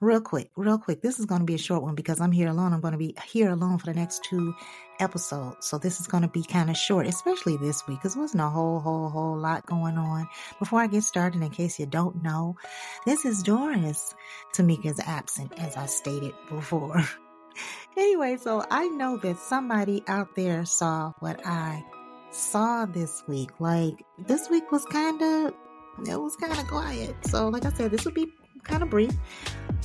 real quick, real quick. This is going to be a short one because I'm here alone. I'm going to be here alone for the next two episodes. So this is going to be kind of short, especially this week because wasn't a whole, whole, whole lot going on. Before I get started, in case you don't know, this is Doris. Tamika's absent, as I stated before. anyway, so I know that somebody out there saw what I saw this week. Like this week was kind of it was kind of quiet. So, like I said, this will be kind of brief.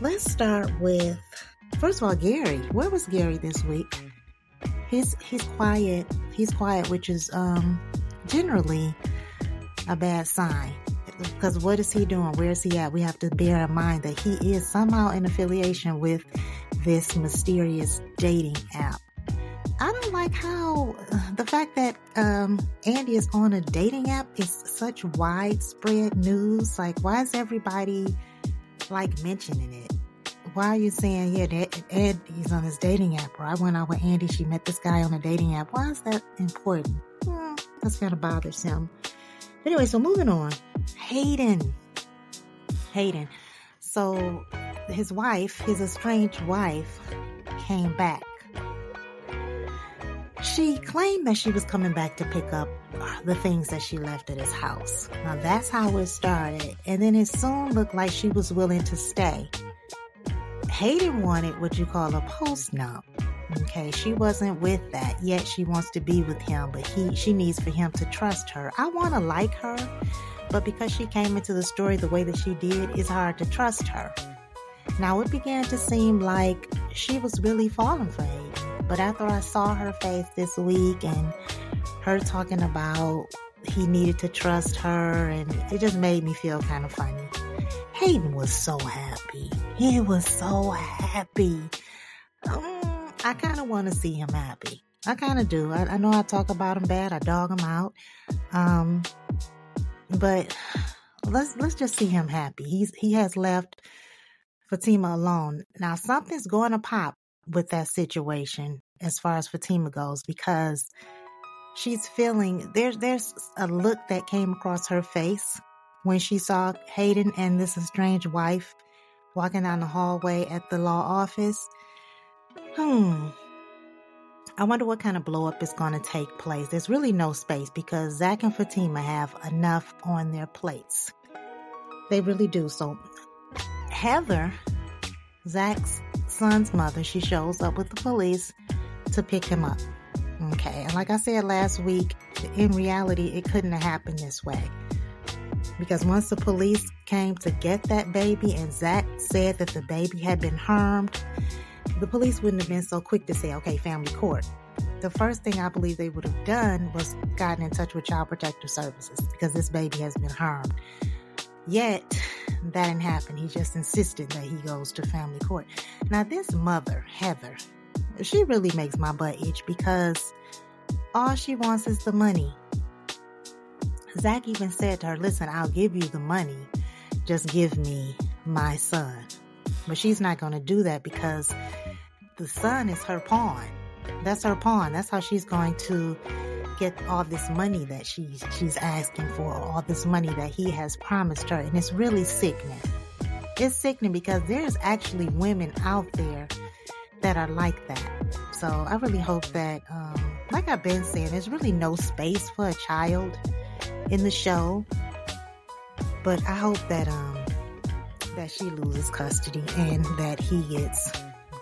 Let's start with first of all, Gary. Where was Gary this week? He's he's quiet. He's quiet, which is um generally a bad sign. Because what is he doing? Where is he at? We have to bear in mind that he is somehow in affiliation with this mysterious dating app. I don't like how uh, the fact that um, Andi is on a dating app is such widespread news. Like, why is everybody like mentioning it? Why are you saying, yeah, that Ed, he's on his dating app, or I went out with Andi, she met this guy on a dating app. Why is that important? Hmm, that's kind of bothersome. Anyway, so moving on. Hayden. Hayden. So his wife, his estranged wife, came back. She claimed that she was coming back to pick up the things that she left at his house. Now that's how it started. And then it soon looked like she was willing to stay. Hayden wanted what you call a post nup. Okay, she wasn't with that yet. She wants to be with him, but he she needs for him to trust her. I want to like her, but because she came into the story the way that she did, it's hard to trust her. Now it began to seem like she was really falling for Hayden. But after I saw her face this week and her talking about he needed to trust her, and it just made me feel kind of funny. Hayden was so happy. He was so happy. Um, I kind of want to see him happy. I kind of do. I, I, know I talk about him bad. I dog him out. Um, but let's let's just see him happy. He's he has left Fatima alone. Now something's going to pop with that situation as far as Fatima goes because she's feeling there's there's a look that came across her face when she saw Hayden and this estranged wife walking down the hallway at the law office. Hmm. I wonder what kind of blowup is going to take place. There's really no space because Zach and Fatima have enough on their plates. They really do. So, Heather, Zach's son's mother, she shows up with the police to pick him up. Okay. And like I said last week, in reality, it couldn't have happened this way. Because once the police came to get that baby and Zach said that the baby had been harmed, the police wouldn't have been so quick to say, okay, family court. The first thing I believe they would have done was gotten in touch with Child Protective Services because this baby has been harmed. Yet, that didn't happen. He just insisted that he goes to family court. Now, this mother, Heather, she really makes my butt itch because all she wants is the money. Zach even said to her, Listen, I'll give you the money. Just give me my son. But she's not going to do that because the son is her pawn. That's her pawn. That's how she's going to get all this money that she's she's asking for, all this money that he has promised her. And it's really sickening. It's sickening because there's actually women out there that are like that. So I really hope that, um, like I've been saying, there's really no space for a child in the show. But I hope that um that she loses custody and that he gets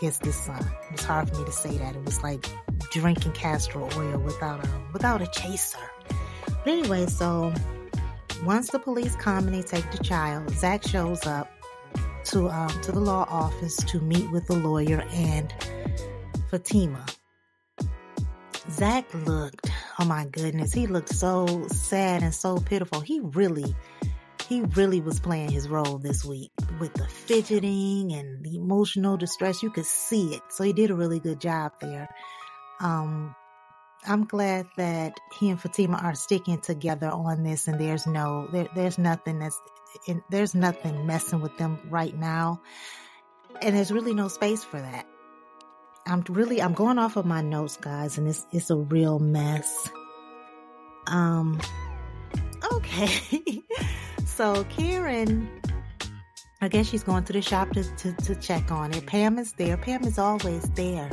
gets this son. It's hard for me to say that. It was like drinking castor oil without a without a chaser. But anyway, so once the police come and they take the child, Zach shows up to um, to the law office to meet with the lawyer and Fatima. Zach looked, oh my goodness, he looked so sad and so pitiful. He really, he really was playing his role this week with the fidgeting and the emotional distress. You could see it. So he did a really good job there. Um, I'm glad that he and Fatima are sticking together on this and there's no, there, there's nothing that's and there's nothing messing with them right now. And there's really no space for that. I'm really I'm going off of my notes, guys, and it's it's a real mess. Um okay. so Karen I guess she's going to the shop to, to, to check on it. Pam is there. Pam is always there.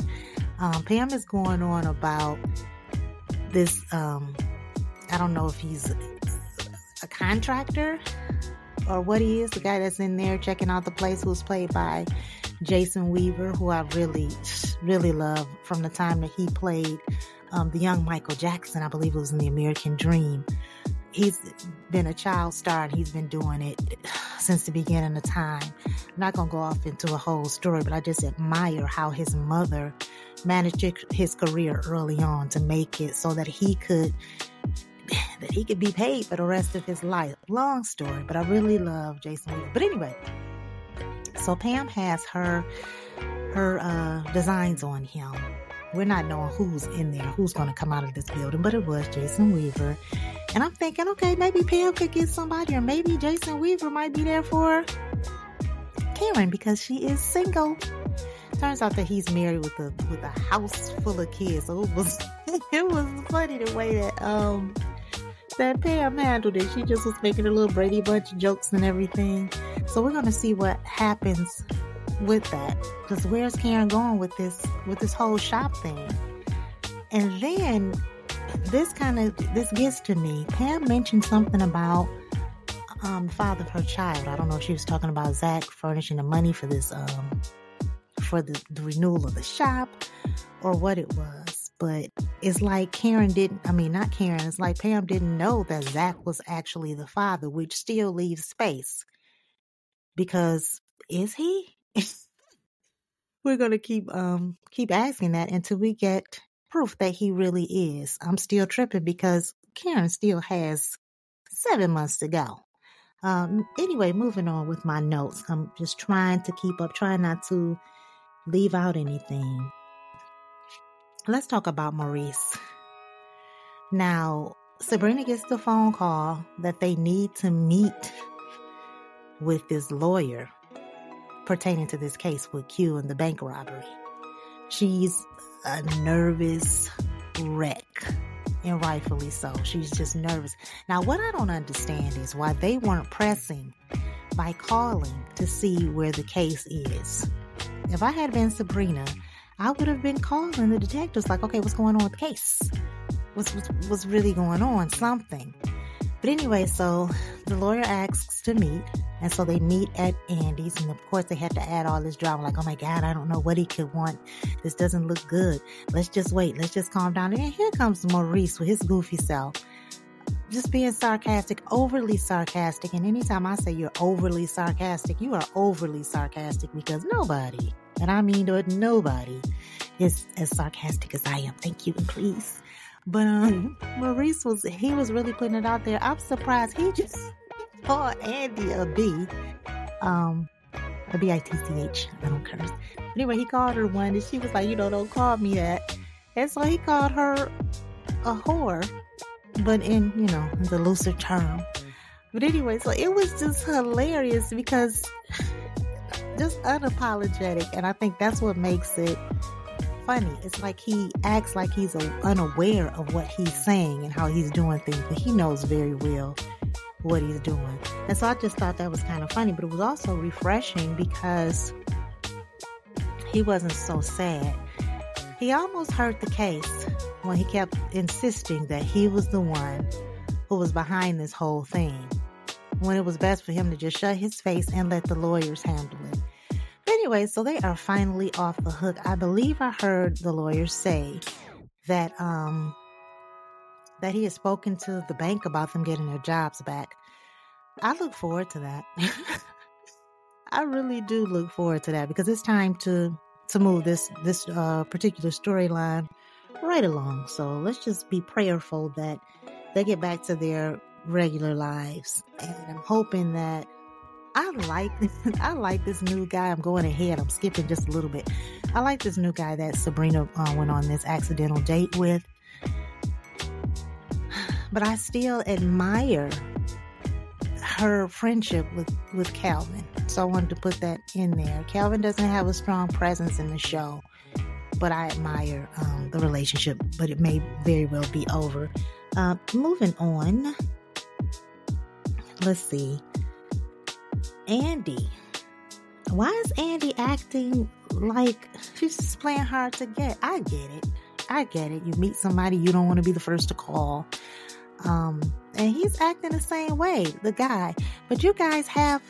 Um, Pam is going on about this. Um, I don't know if he's a contractor or what he is. The guy that's in there checking out the place, who's played by Jason Weaver, who I really, really love from the time that he played um, the young Michael Jackson. I believe it was in The American Dream. He's been a child star and he's been doing it since the beginning of time. I'm not going to go off into a whole story, but I just admire how his mother managed his career early on to make it so that he could that he could be paid for the rest of his life. Long story, but I really love Jason Weaver. But anyway, so Pam has her her uh, designs on him. We're not knowing who's in there, who's going to come out of this building, but it was Jason Weaver. And I'm thinking, okay, maybe Pam could get somebody, or maybe Jason Weaver might be there for Karen because she is single. Turns out that he's married with a with a house full of kids. So it was it was funny the way that um that Pam handled it. She just was making a little Brady Bunch jokes and everything. So we're gonna see what happens with that. Because where's Karen going with this with this whole shop thing? And then this kind of this gets to me. Pam mentioned something about um father of her child. I don't know if she was talking about Zach furnishing the money for this um for the, the renewal of the shop or what it was but it's like Karen didn't, I mean, not Karen, it's like Pam didn't know that Zach was actually the father, which still leaves space. Because is he? We're going to keep, um, keep asking that until we get proof that he really is. I'm still tripping because Karen still has seven months to go. Um, anyway, moving on with my notes. I'm just trying to keep up, trying not to leave out anything let's talk about Maurice. Now, Sabrina gets the phone call that they need to meet with this lawyer pertaining to this case with Q and the bank robbery. She's a nervous wreck, and rightfully so. She's just nervous. Now, what I don't understand is why they weren't pressing by calling to see where the case is. If I had been Sabrina, I would have been calling the detectives like, okay, what's going on with the case? What's, what's, what's really going on? Something. But anyway, so the lawyer asks to meet. And so they meet at Andi's. And of course, they had to add all this drama like, oh my God, I don't know what he could want. This doesn't look good. Let's just wait. Let's just calm down. And here comes Maurice with his goofy self. Just being sarcastic, overly sarcastic. And anytime I say you're overly sarcastic, you are overly sarcastic because nobody and I mean that nobody is as sarcastic as I am. Thank you and please. But um Maurice was he was really putting it out there. I'm surprised he just called Andi a B. Um a B I T C H. I don't curse. Anyway, he called her one and she was like, you know, don't call me that. And so he called her a whore, but in, you know, the looser term. But anyway, so it was just hilarious because just unapologetic. And I think that's what makes it funny. It's like he acts like he's unaware of what he's saying and how he's doing things, but he knows very well what he's doing. And so I just thought that was kind of funny, but it was also refreshing because he wasn't so sad. He almost hurt the case when he kept insisting that he was the one who was behind this whole thing when it was best for him to just shut his face and let the lawyers handle it. Anyway, so they are finally off the hook. I believe I heard the lawyers say that um that he has spoken to the bank about them getting their jobs back. I look forward to that. I really do look forward to that because it's time to to move this this uh, particular storyline right along. So let's just be prayerful that they get back to their regular lives. And I'm hoping that I like I like this new guy. I'm going ahead. I'm skipping just a little bit. I like this new guy that Sabrina uh, went on this accidental date with. But I still admire her friendship with with Calvin. So I wanted to put that in there. Calvin doesn't have a strong presence in the show, but I admire um, the relationship. But it may very well be over. Uh, moving on let's see. Andi. why is Andi acting like she's just playing hard to get? I get it. I get it. You meet somebody, you don't want to be the first to call. Um, and he's acting the same way, the guy. But you guys have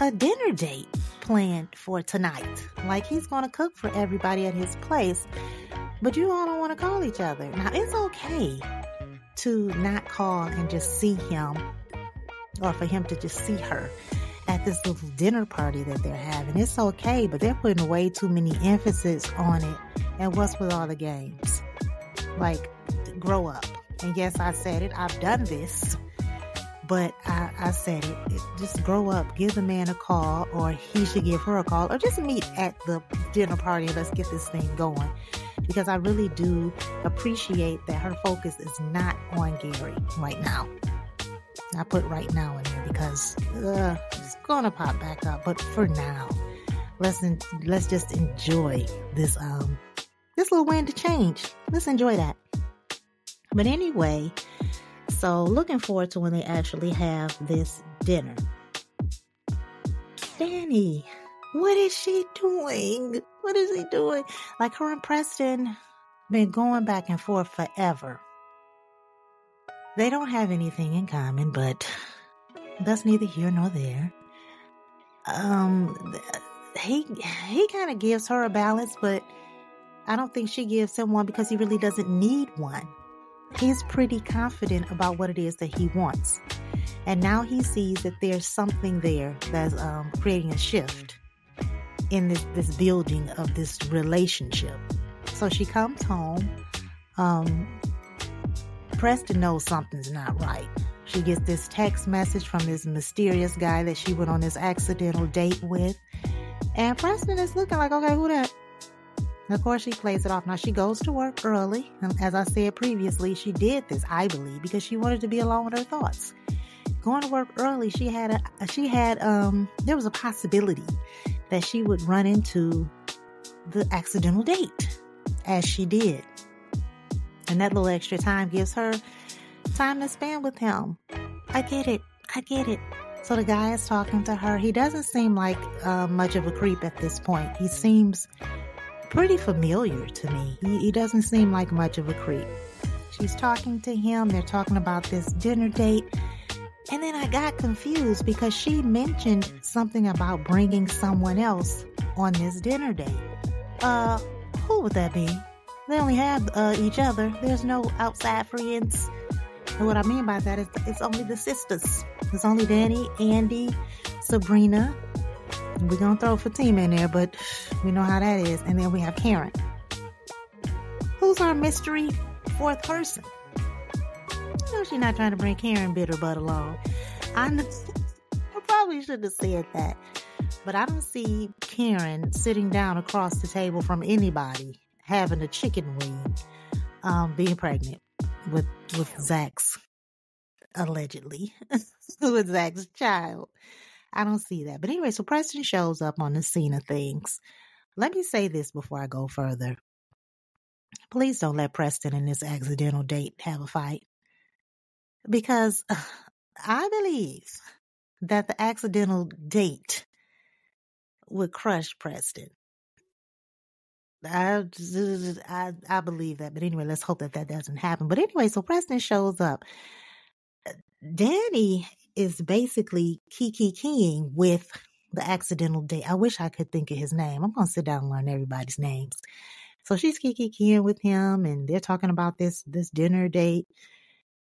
a dinner date planned for tonight. Like he's going to cook for everybody at his place. But you all don't want to call each other. Now, it's okay to not call and just see him or for him to just see her at this little dinner party that they're having. It's okay, but they're putting way too many emphasis on it. And what's with all the games? Like, grow up. And yes, I said it. I've done this. But I, I said it. Just grow up. Give the man a call, or he should give her a call, or just meet at the dinner party and let's get this thing going. Because I really do appreciate that her focus is not on Gary right now. I put right now in there because uh, gonna pop back up. But for now, let's en- let's just enjoy this um this little wind to change. Let's enjoy that. But anyway, so looking forward to when they actually have this dinner. Dani, what is she doing? What is he doing? Like her and Preston been going back and forth forever. They don't have anything in common, but that's neither here nor there. Um, he he kind of gives her a balance, but I don't think she gives him one because he really doesn't need one. He's pretty confident about what it is that he wants, and now he sees that there's something there that's um, creating a shift in this this building of this relationship. So she comes home. Um, Preston knows something's not right. She gets this text message from this mysterious guy that she went on this accidental date with. And Preston is looking like, okay, who that? Of course, she plays it off. Now, she goes to work early. And as I said previously, she did this, I believe, because she wanted to be alone with her thoughts. Going to work early, she had a, she had, um, there was a possibility that she would run into the accidental date as she did. And that little extra time gives her time to spend with him. I get it. I get it. So the guy is talking to her. He doesn't seem like uh, much of a creep at this point. He seems pretty familiar to me. He, he doesn't seem like much of a creep. She's talking to him. They're talking about this dinner date. And then I got confused because she mentioned something about bringing someone else on this dinner date. Uh, who would that be? They only have uh, each other. There's no outside friends. And what I mean by that is it's only the sisters. It's only Dani, Andi, Sabrina. We're to throw Fatima in there, but we know how that is. And then we have Karen. Who's our mystery fourth person? No, she's not trying to bring Karen bitter Bitterbutt along. I, I probably should have said that. But I don't see Karen sitting down across the table from anybody having a chicken wing, um, being pregnant with with Zach's allegedly with Zach's child. I don't see that. But anyway, so Preston shows up on the scene of things. Let me say this before I go further. Please don't let Preston and this accidental date have a fight. Because I believe that the accidental date would crush Preston. I, I I believe that, but anyway, let's hope that that doesn't happen. But anyway, so Preston shows up. Dani is basically kiki keying with the accidental date. I wish I could think of his name. I'm gonna sit down and learn everybody's names. So she's kiki keying with him, and they're talking about this this dinner date.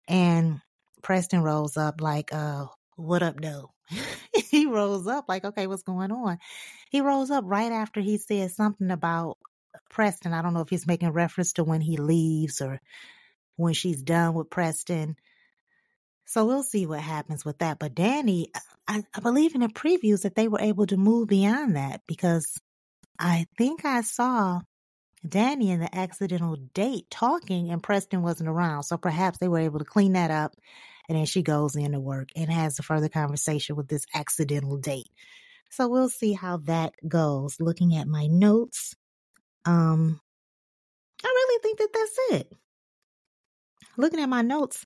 And Preston rolls up like, "Uh, what up, though?" he rolls up like, "Okay, what's going on?" He rolls up right after he says something about Preston. I don't know if he's making reference to when he leaves or when she's done with Preston. So we'll see what happens with that. But Dani, I, I believe in the previews that they were able to move beyond that because I think I saw Dani and the accidental date talking and Preston wasn't around. So perhaps they were able to clean that up. And then she goes into work and has a further conversation with this accidental date. So we'll see how that goes. Looking at my notes, um, I really think that that's it. Looking at my notes,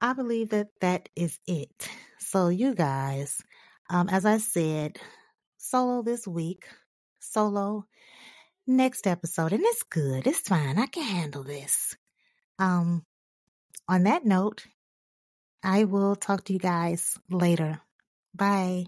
I believe that that is it. So, you guys, um, as I said, solo this week, solo next episode, and it's good. It's fine. I can handle this. Um, on that note, I will talk to you guys later. Bye.